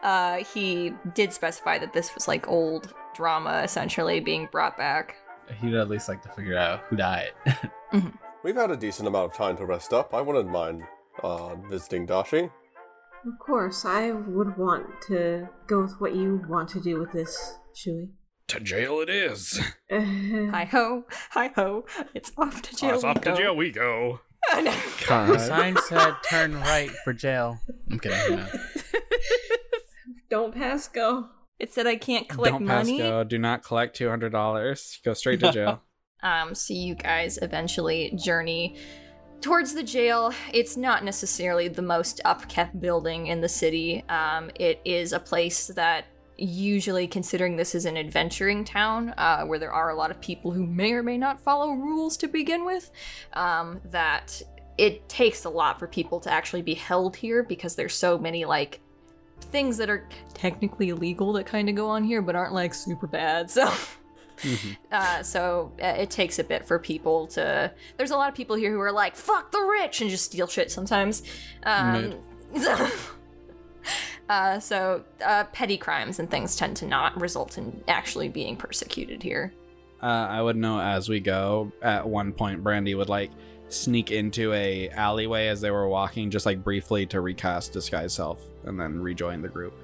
uh, he did specify that this was like old drama essentially being brought back. He'd at least like to figure out who died. [laughs] We've had a decent amount of time to rest up. I wouldn't mind uh, visiting Dashi. Of course, I would want to go with what you want to do with this, Shui. To jail it is. [laughs] [laughs] Hi ho, hi ho, it's off to jail. it's we off to jail we go. the sign said turn right for jail. I'm kidding. No. Don't pass go. It said I can't collect Don't pass money. go. Do not collect two hundred dollars. Go straight to [laughs] jail. Um, so you guys eventually journey towards the jail. It's not necessarily the most upkept building in the city. Um, it is a place that usually considering this is an adventuring town uh, where there are a lot of people who may or may not follow rules to begin with um, that it takes a lot for people to actually be held here because there's so many like things that are technically illegal that kind of go on here but aren't like super bad so Mhm. [laughs] uh, so uh, it takes a bit for people to. There's a lot of people here who are like, "Fuck the rich" and just steal shit sometimes. Um, so, [laughs] uh, so uh, petty crimes and things tend to not result in actually being persecuted here. Uh, I would know as we go. At one point, Brandy would like sneak into a alleyway as they were walking, just like briefly to recast disguise self, and then rejoin the group.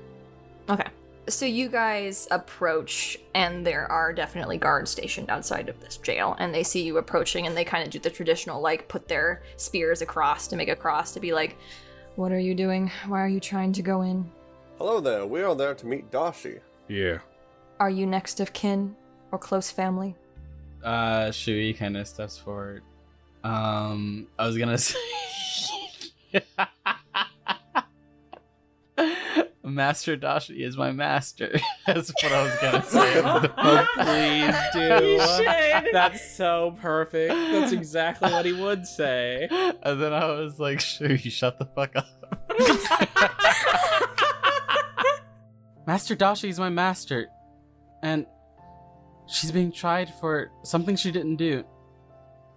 Okay. So you guys approach, and there are definitely guards stationed outside of this jail, and they see you approaching, and they kind of do the traditional, like, put their spears across to make a cross to be like, What are you doing? Why are you trying to go in? Hello there. We are there to meet Dashi. Yeah. Are you next of kin or close family? Uh, Shui kind of steps forward. Um, I was gonna [laughs] say. Master Dashi is my master. [laughs] That's what I was gonna say. [laughs] Oh, please do. That's so perfect. That's exactly what he would say. and then I was like, Shui, shut the fuck up. master Dashi is my master. And she's being tried for something she didn't do.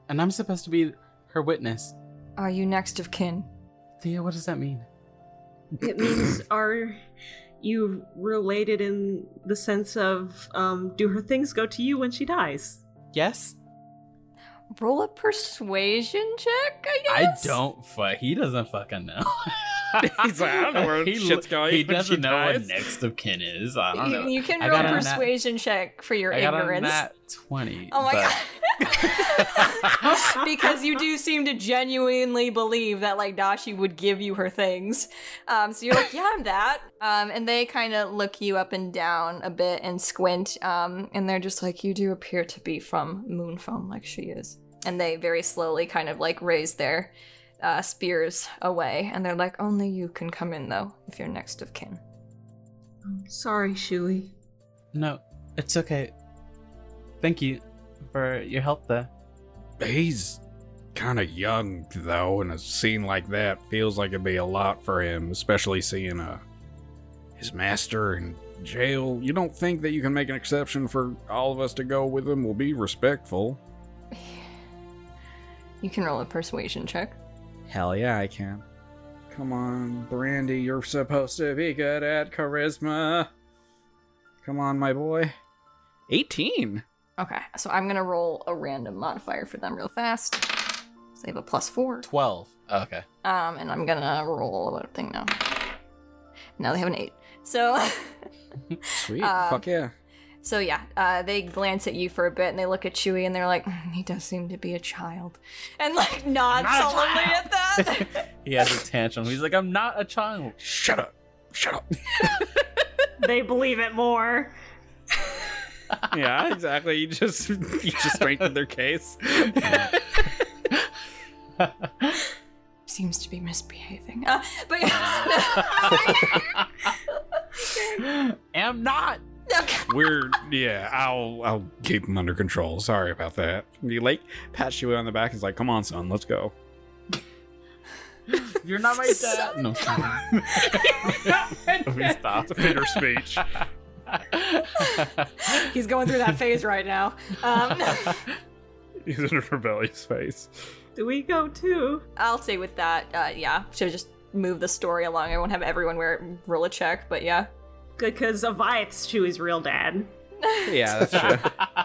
And I'm supposed to be her witness. Are you next of kin? Thea, what does that mean? It means [clears throat] are you related in the sense of um, do her things go to you when she dies? Yes? Roll a persuasion check, I guess. I don't fuck. He doesn't fucking know. [laughs] [laughs] He's like, I don't know where [laughs] he, shit's going He [laughs] doesn't know dies. what next of kin is. I don't know. You, you can I roll a a nat- persuasion check for your I got a ignorance. nat 20. Oh my but- god. because you do seem to genuinely believe that like Dashi would give you her things. Um, so you're like, yeah, I'm that. Um, and they kind of look you up and down a bit and squint. Um, and they're just like, you do appear to be from Moonfoam, like she is. And they very slowly kind of like raise their uh, spears away. And they're like, only you can come in though, if you're next of kin. Sorry, Shui. No, it's okay. Thank you for your help there. He's kind of young though, and a scene like that feels like it'd be a lot for him, especially seeing uh his master in jail. You don't think that you can make an exception for all of us to go with him? We'll be respectful. [sighs] You can roll a persuasion check. Hell yeah, I can. Come on, Brandy, you're supposed to be good at charisma. Come on, my boy. 18. Okay, so I'm gonna roll a random modifier for them real fast. So they have a plus four. 12. okay. Um, and I'm gonna roll what thing now. Now they have an eight. So, [laughs] Sweet. Uh, Fuck yeah. So yeah, uh, they glance at you for a bit and they look at Shui and they're like, "Mm, he does seem to be a child, and like [laughs] nod Not solemnly at that. [laughs] He has a tantrum. He's like, I'm not a child. Shut up. Shut up. [laughs] They believe it more. yeah, exactly. You just you just strengthened their case. seems to be misbehaving. Uh, but Am not. [laughs] We're yeah. I'll I'll keep him under control. Sorry about that. He like pats you on the back. He's like, "Come on, son, let's go." [laughs] You're not my [laughs] dad. No. We stopped. Bitter speech. he's going through that phase right now. Um, He's in a rebellious phase. Do we go too? I'll say with that, uh, yeah, should just move the story along. I won't have everyone wear roll a check, but yeah. Good, because Avayath's Shui's real dad. Yeah, that's true. [laughs]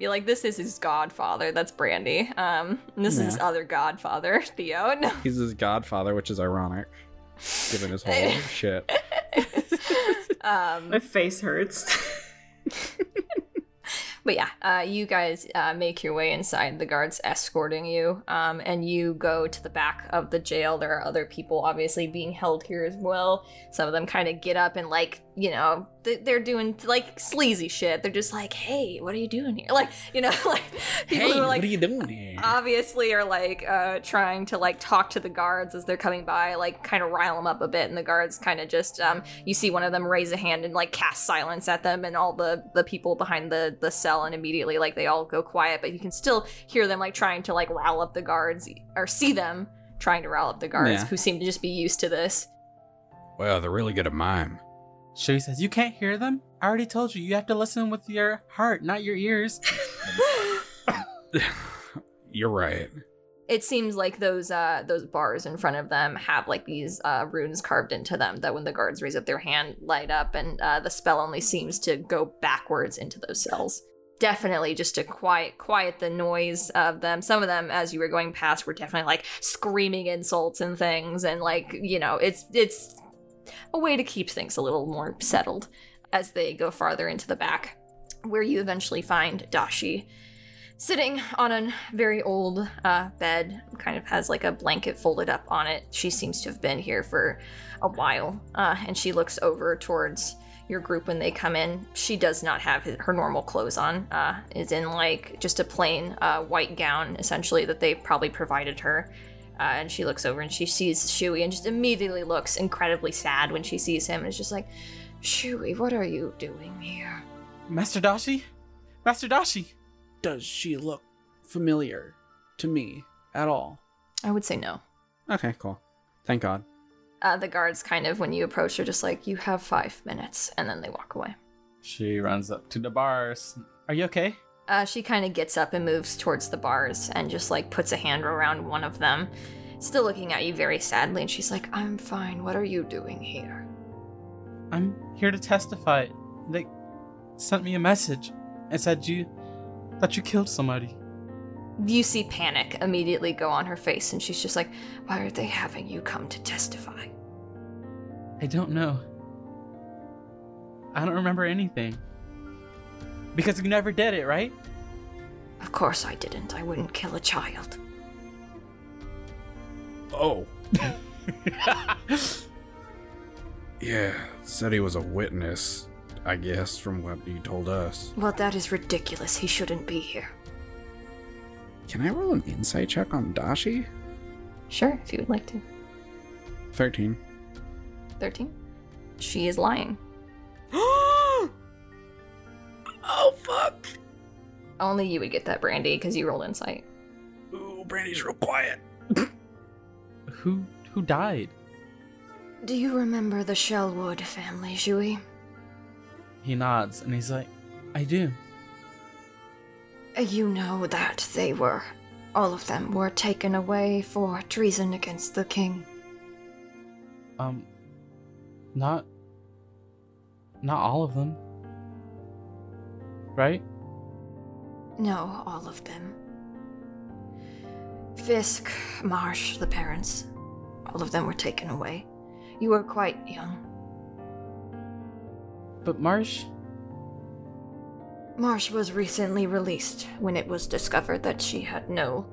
Be like, this is his godfather. That's Brandy. Um, and this is his other godfather, [laughs] Theo. No. [laughs] He's his godfather, which is ironic, given his whole shit. Um, My face hurts. But yeah, uh, you guys uh, make your way inside. The guards escorting you, um, and you go to the back of the jail. There are other people obviously being held here as well. Some of them kind of get up and like, you know, they're doing like sleazy shit. They're just like, "Hey, what are you doing here?" [laughs] Like, you know, [laughs] like people who are like what are you doing here? obviously are like uh trying to like talk to the guards as they're coming by like kind of rile them up a bit and the guards kind of just um you see one of them raise a hand and like cast silence at them and all the the people behind the the cell and immediately like they all go quiet but you can still hear them like trying to like rile up the guards or see them trying to rile up the guards Yeah. who seem to just be used to this Well, they're really good at mime. Shui says, You can't hear them? I already told you, you have to listen with your heart, not your ears. [laughs] [laughs] You're right. it seems like those uh those bars in front of them have like these uh runes carved into them that when the guards raise up their hand light up and uh the spell only seems to go backwards into those cells definitely just to quiet quiet the noise of them some of them as you were going past were definitely like screaming insults and things and like you know it's it's a way to keep things a little more settled as they go farther into the back where you eventually find dashi sitting on a very old uh, bed, kind of has like a blanket folded up on it. She seems to have been here for a while, uh, and she looks over towards your group when they come in. She does not have her normal clothes on, uh, is in like just a plain uh, white gown, essentially, that they probably provided her. Uh, and she looks over and she sees Shui and just immediately looks incredibly sad when she sees him and is just like, Shui, what are you doing here? Master Dashi? Master Dashi! Does she look familiar to me at all? I would say no. Okay, cool. Thank God. uh, the guards kind of when you approach are just like you have five minutes and then they walk away She runs up to the bars. Are you okay? Uh, she kind of gets up and moves towards the bars and just like puts a hand around one of them still looking at you very sadly and she's like i'm fine what are you doing here I'm here to testify. They sent me a message and said you that you killed somebody. you see panic immediately go on her face and she's just like why are they having you come to testify I don't know. I don't remember anything. Because you never did it, right? of course i didn't i wouldn't kill a child Oh. [laughs] yeah, said he was a witness, I guess, from what he told us. well that is ridiculous he shouldn't be here Can I roll an insight check on Dashi? sure if you would like to 13. 13 she is lying [gasps] [gasps] [gasps] oh, fuck! only you would get that brandy because you rolled insight Ooh, Brandy's real quiet. Who who died? Do you remember the Shellwood family, Shui? He nods and he's like, I do. You know that they were. All of them were taken away for treason against the king. Um not not all of them. Right? No, all of them. Fisk, Marsh, the parents. All of them were taken away. You were quite young. But Marsh Marsh was recently released when it was discovered that she had no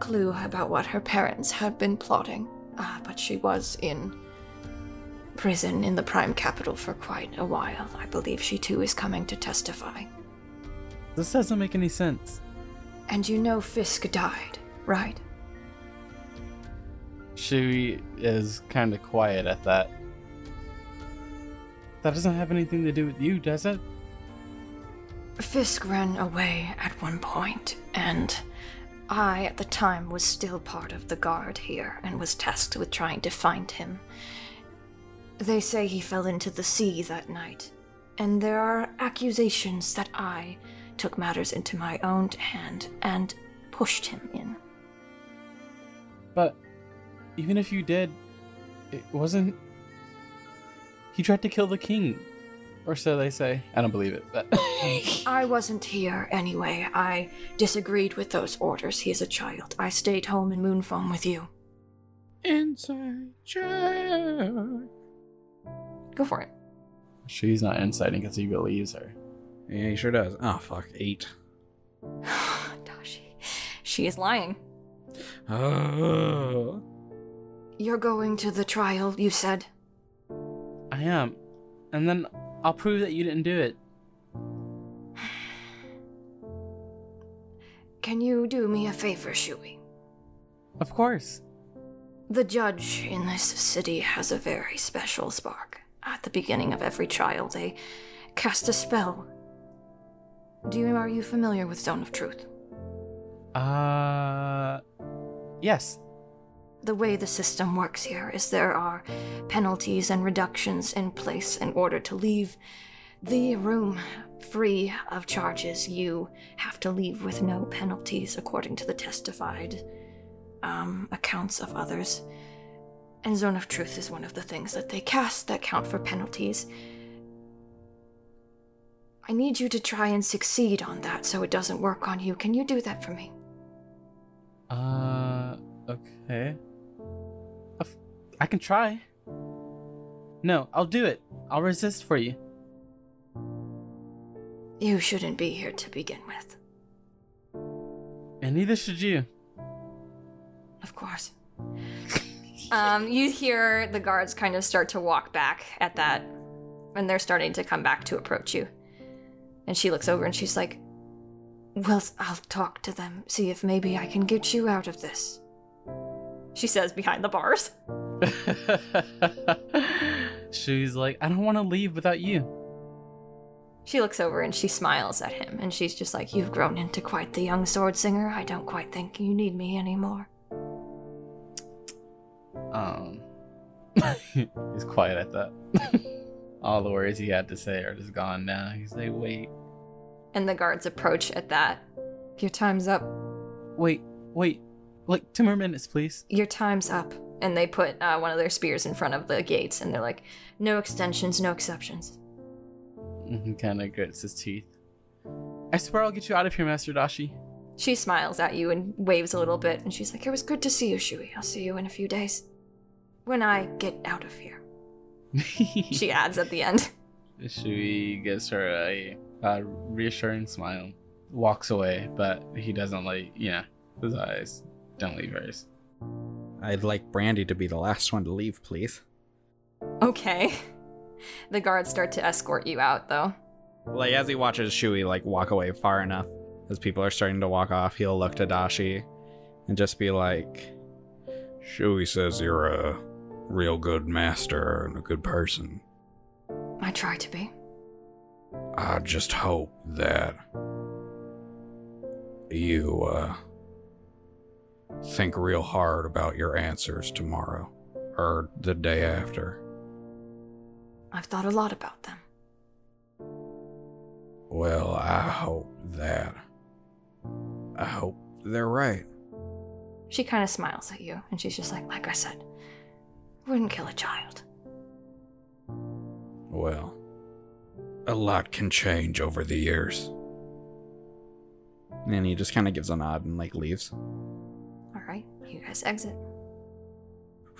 clue about what her parents had been plotting. Ah, but she was in prison in the Prime Capital for quite a while. I believe she too is coming to testify. this doesn't make any sense. And you know Fisk died, right? She is kind of quiet at that. That doesn't have anything to do with you, does it? Fisk ran away at one point, and I, at the time, was still part of the guard here and was tasked with trying to find him. They say he fell into the sea that night, and there are accusations that I took matters into my own hand and pushed him in. But even if you did, it wasn't. He tried to kill the king, or so they say. I don't believe it, but [laughs] I wasn't here anyway. I disagreed with those orders. He is a child. I stayed home in Moonfoam with you. Inside joke. Go for it. she's not inciting because he believes her. Yeah, he sure does. Oh fuck, eight. [sighs] Dashi. She is lying. Oh. You're going to the trial, you said? I am, and then I'll prove that you didn't do it. [sighs] Can you do me a favor, Shui? Of course. The judge in this city has a very special spark. At the beginning of every trial, they cast a spell. Do you are you familiar with Zone of Truth? Uh, yes. The way the system works here is there are penalties and reductions in place in order to leave the room free of charges. You have to leave with no penalties according to the testified um, accounts of others. And Zone of Truth is one of the things that they cast that count for penalties. I need you to try and succeed on that so it doesn't work on you. Can you do that for me? Uh, okay. I can try. No, I'll do it. I'll resist for you. You shouldn't be here to begin with. And neither should you. Of course. Um, you hear the guards kind of start to walk back at that, and they're starting to come back to approach you. And she looks over and she's like, Well, I'll talk to them, see if maybe I can get you out of this. She says behind the bars. [laughs] She's like, I don't want to leave without you. She looks over and she smiles at him, and she's just like, You've grown into quite the young sword singer. I don't quite think you need me anymore. Um, [laughs] he's quiet at that. [laughs] All the words he had to say are just gone now. He's like, wait, And the guards approach at that. Your time's up. wait, wait, like two more minutes, please. your time's up. And they put uh, one of their spears in front of the gates, and they're like, no extensions, no exceptions. [laughs] He kind of grits his teeth. I swear I'll get you out of here, Master Dashi. She smiles at you and waves a little bit, and she's like, it was good to see you, Shui. I'll see you in a few days. When I get out of here. [laughs] She adds at the end. Shui gives her a, a reassuring smile, walks away, but he doesn't like, yeah, his eyes don't leave hers. I'd like Brandy to be the last one to leave, please. Okay. The guards start to escort you out, though. Like as he watches Shui like walk away far enough, as people are starting to walk off, he'll look to Dashi and just be like, Shui says you're a real good master and a good person. I try to be. I just hope that you uh, think real hard about your answers tomorrow or the day after. I've thought a lot about them. Well, I hope that. I hope they're right. She kind of smiles at you, and she's just like, like I said, wouldn't kill a child. Well, a lot can change over the years. and he just kind of gives a nod and like leaves. All right, you guys exit.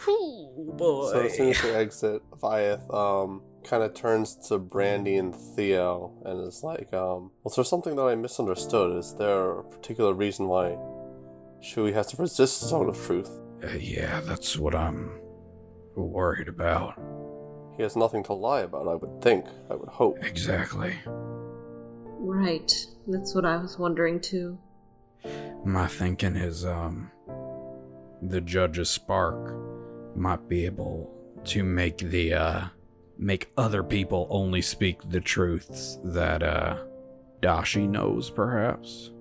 Oh boy. So as soon as we exit, Viath um, kind of turns to Brandy and Theo and is like, um, "Was there something that I misunderstood? Is there a particular reason why Shui has to resist the Zone of Truth? Uh, yeah, that's what I'm worried about. He has nothing to lie about. I would think. I would hope. Exactly. Right. That's what I was wondering too. My thinking is, um, the judge's spark might be able to make the uh make other people only speak the truths that uh Dashi knows perhaps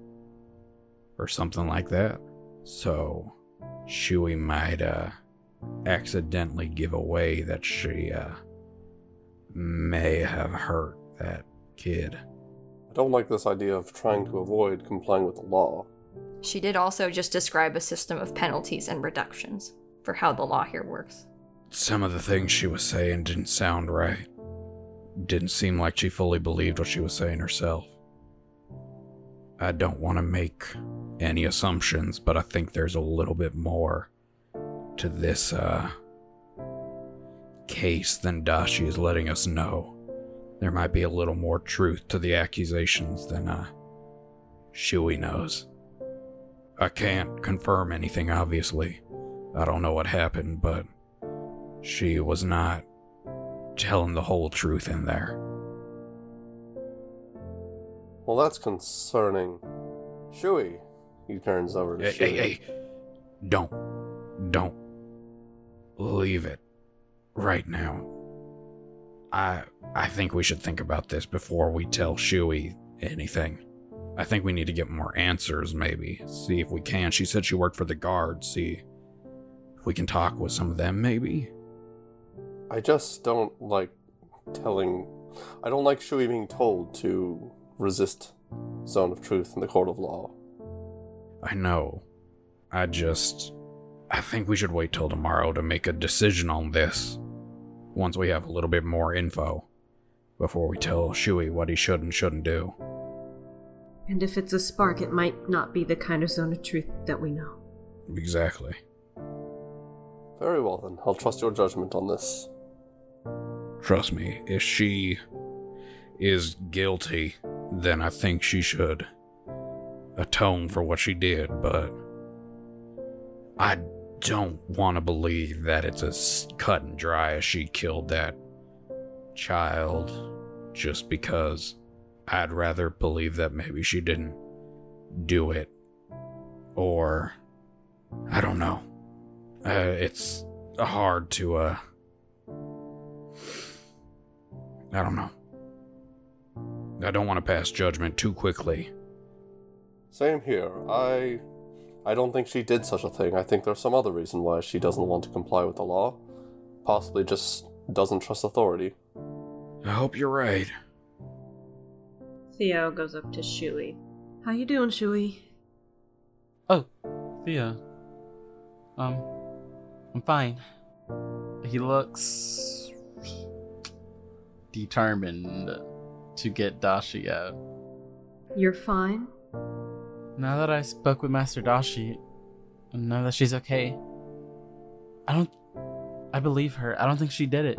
or something like that. So Shui might uh accidentally give away that she uh may have hurt that kid. I don't like this idea of trying to avoid complying with the law. She did also just describe a system of penalties and reductions for how the law here works. Some of the things she was saying didn't sound right. Didn't seem like she fully believed what she was saying herself. I don't want to make any assumptions, but I think there's a little bit more to this uh case than Dashi is letting us know. There might be a little more truth to the accusations than uh Shui knows. I can't confirm anything obviously. I don't know what happened, but she was not telling the whole truth in there. Well, that's concerning. Shui, he turns over to Hey, Shui. hey, hey. Don't. Don't. Leave it. Right now. I I think we should think about this before we tell Shui anything. I think we need to get more answers, maybe. See if we can. She said she worked for the guards. See if we can talk with some of them, maybe. I just don't like telling. I don't like Shui being told to resist Zone of Truth in the Court of Law. I know. I just. I think we should wait till tomorrow to make a decision on this. Once we have a little bit more info. Before we tell Shui what he should and shouldn't do. And if it's a spark, it might not be the kind of zone of truth that we know. Exactly. Very well then, I'll trust your judgment on this. Trust me, if she is guilty, then I think she should atone for what she did, but I don't want to believe that it's as cut and dry as she killed that child just because I'd rather believe that maybe she didn't do it or I don't know. Uh, it's hard to uh I don't know. I don't want to pass judgment too quickly. Same here. I. I don't think she did such a thing. I think there's some other reason why she doesn't want to comply with the law. Possibly just doesn't trust authority. I hope you're right. Theo goes up to Shui. How you doing, Shui? Oh, Thea. Um, I'm fine. He looks determined to get Dashi out. You're fine? Now that I spoke with Master Dashi, and now that she's okay, I don't. I believe her. I don't think she did it.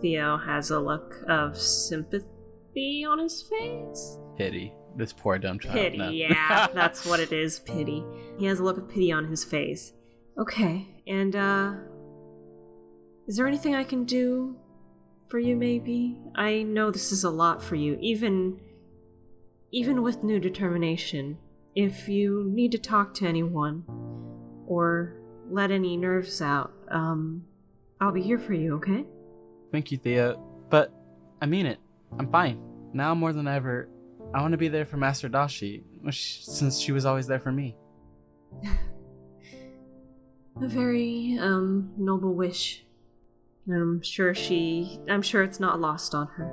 Theo has a look of sympathy on his face. Pity. This poor dumb child. Pity, No. yeah, [laughs] that's what it is, pity. He has a look of pity on his face. Okay, and, uh. Is there anything I can do for you, maybe? I know this is a lot for you, even. Even with new determination. If you need to talk to anyone, or let any nerves out, um. I'll be here for you, okay? Thank you, Thea. But I mean it. I'm fine. Now more than ever, I want to be there for Master Dashi, since she was always there for me. [laughs] A very, um, noble wish. And I'm sure she. I'm sure it's not lost on her.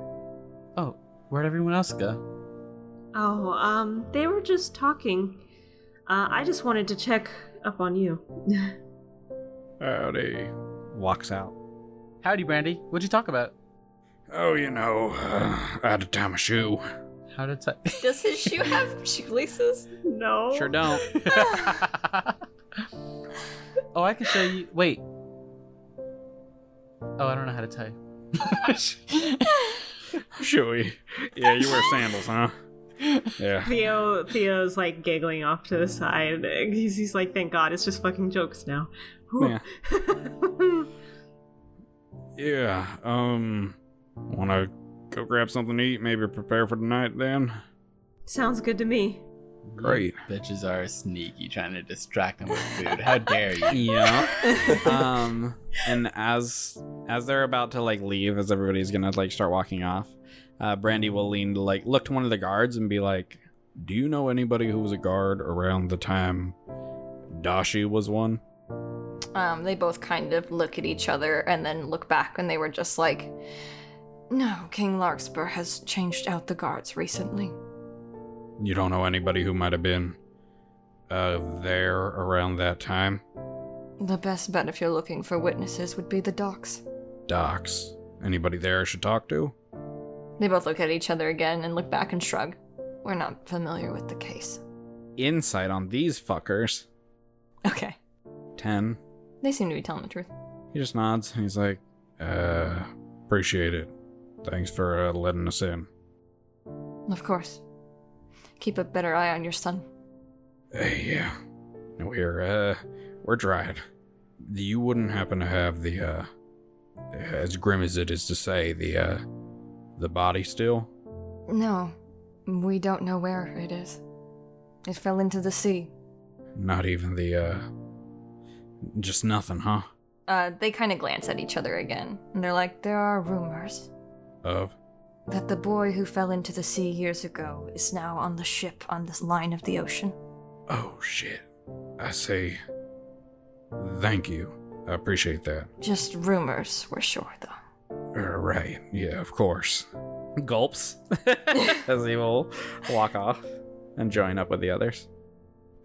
Oh, where'd everyone else go? Oh, um, they were just talking. Uh, I just wanted to check up on you. [laughs] Howdy. Walks out. Howdy, Brandy. What'd you talk about? Oh, you know, uh, out of time a shoe. How did I? [laughs] Does his shoe have [laughs] shoelaces? no. Sure don't. oh, I can show you. Wait. Oh, I don't know how to tie. [laughs] Shui. Yeah, you wear sandals, huh? Yeah. Theo Theo's like giggling off to the side. He's, he's like, thank God, it's just fucking jokes now. Yeah. Yeah. Um, wanna go grab something to eat? Maybe prepare for the night then? Sounds good to me. Great. Bitches are sneaky, trying to distract them with food. How dare you? [laughs] Yeah. [laughs] um, and as as they're about to like leave, as everybody's gonna like start walking off, uh, Brandy will lean to like look to one of the guards and be like, "Do you know anybody who was a guard around the time Dashi was one?" Um, they both kind of look at each other and then look back, and they were just like, "No, King Larkspur has changed out the guards recently." You don't know anybody who might have been uh there around that time? The best bet if you're looking for witnesses would be the docks. Docks? Anybody there I should talk to? They both look at each other again and look back and shrug. We're not familiar with the case. Insight on these fuckers. Okay. 10. They seem to be telling the truth. He just nods. He's like, uh, appreciate it. Thanks for uh, letting us in. Of course. Keep a better eye on your son. Uh, yeah. We're, uh, we're dried. You wouldn't happen to have the, uh, as grim as it is to say, the, uh, the body still? No, we don't know where it is. It fell into the sea. Not even the, uh, just nothing, huh? Uh, they kind of glance at each other again, and they're like, There are rumors Of? That the boy who fell into the sea years ago is now on the ship on this line of the ocean. Oh, shit. I say, thank you. I appreciate that. Just rumors, we're sure, though. Uh, right. Yeah, of course. Gulps [laughs] as he will walk off and join up with the others.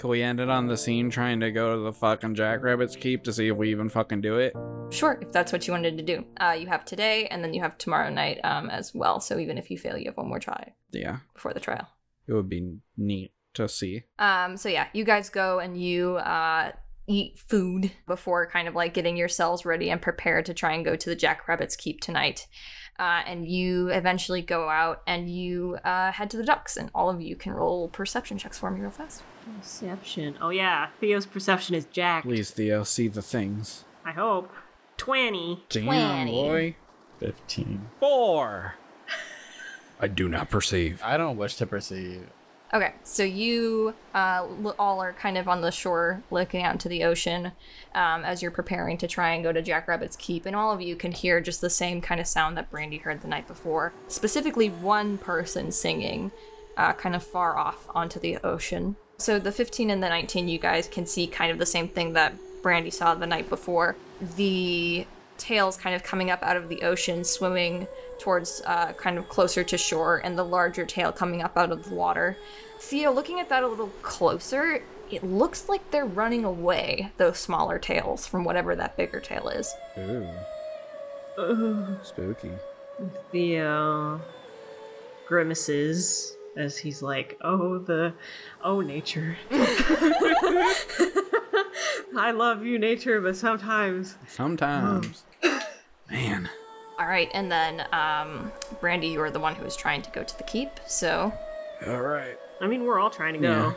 We end it on the scene trying to go to the fucking Jackrabbit's Keep to see if we even fucking do it? Sure, if that's what you wanted to do. Uh, you have today, and then you have tomorrow night um, as well. So even if you fail, you have one more try Yeah, before the trial. it would be neat to see. Um, so yeah, you guys go and you uh, eat food before kind of like getting yourselves ready and prepared to try and go to the Jackrabbit's Keep tonight. Uh, and you eventually go out and you uh, head to the ducks, and all of you can roll perception checks for me real fast. Perception. Oh yeah, Theo's perception is jacked. Please, Theo, see the things. I hope. Twenty. Damn, Twenty. boy. 15. Four. I do not perceive. I don't wish to perceive. Okay, so you uh, all are kind of on the shore looking out into the ocean um, as you're preparing to try and go to Jackrabbit's Keep, and all of you can hear just the same kind of sound that Brandy heard the night before. Specifically, one person singing uh, kind of far off onto the ocean. So the 15 and the 19, you guys can see kind of the same thing that Brandy saw the night before. The tails kind of coming up out of the ocean, swimming towards uh, kind of closer to shore, and the larger tail coming up out of the water. Theo, looking at that a little closer, it looks like they're running away, those smaller tails, from whatever that bigger tail is. Ooh, Ugh. spooky. Theo grimaces as he's like, "Oh, the, oh, nature. [laughs] I love you, nature, but sometimes Sometimes. Man. All right, and then um, Brandy, you are the one who was trying to go to the keep, so All right. I mean, we're all trying to go. Yeah.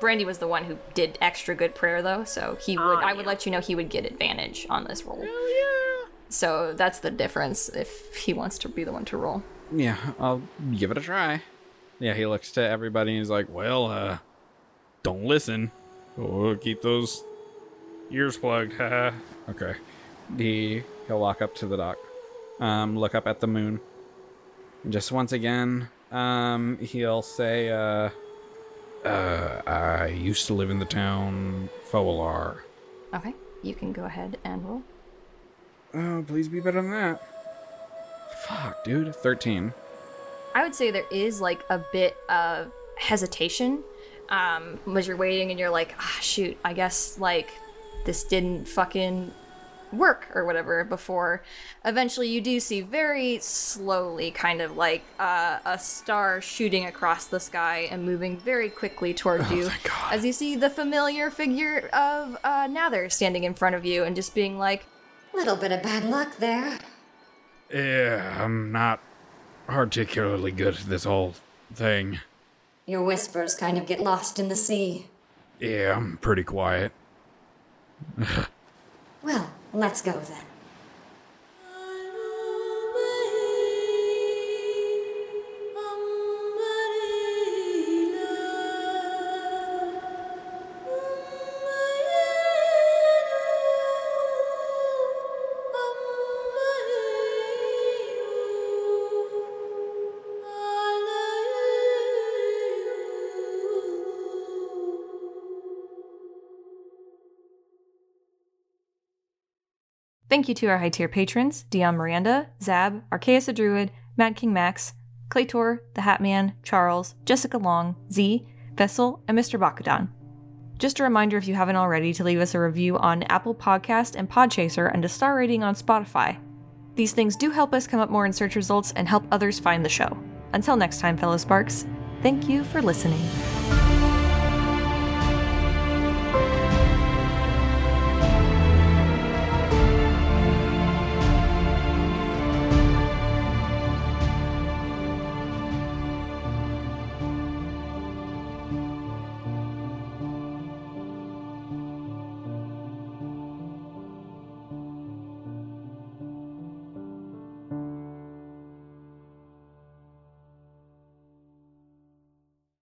Brandy was the one who did extra good prayer though, so he would. Ah, I would yeah. let you know he would get advantage on this roll. Hell yeah! So that's the difference if he wants to be the one to roll. Yeah, I'll give it a try. Yeah, he looks to everybody and he's like, "Well, uh, don't listen. Oh, keep those ears plugged." haha." okay. He he'll walk up to the dock, um, look up at the moon. And just once again, um, he'll say, "Uh, uh, I used to live in the town Foalar. Okay, you can go ahead and roll. Oh, please be better than that. Fuck, dude. Thirteen. I would say there is like a bit of hesitation um, as you're waiting and you're like, ah, shoot, I guess like this didn't fucking work or whatever before eventually you do see very slowly kind of like uh, a star shooting across the sky and moving very quickly towards you thank God. as you see the familiar figure of uh, Nather standing in front of you and just being like Little bit of bad luck there. Yeah, I'm not particularly good at this whole thing. Your whispers kind of get lost in the sea. Yeah, I'm pretty quiet. [laughs] Well, let's go then. Thank you to our high tier patrons Dion Miranda, Zab, Arkeus the Druid, Mad King Max, Claytor, The Hat Man, Charles, Jessica Long, Z, Vessel, and Mr. Bakudan. Just a reminder if you haven't already to leave us a review on Apple Podcast and Podchaser and a star rating on Spotify. These things do help us come up more in search results and help others find the show. Until next time, fellow Sparks, thank you for listening.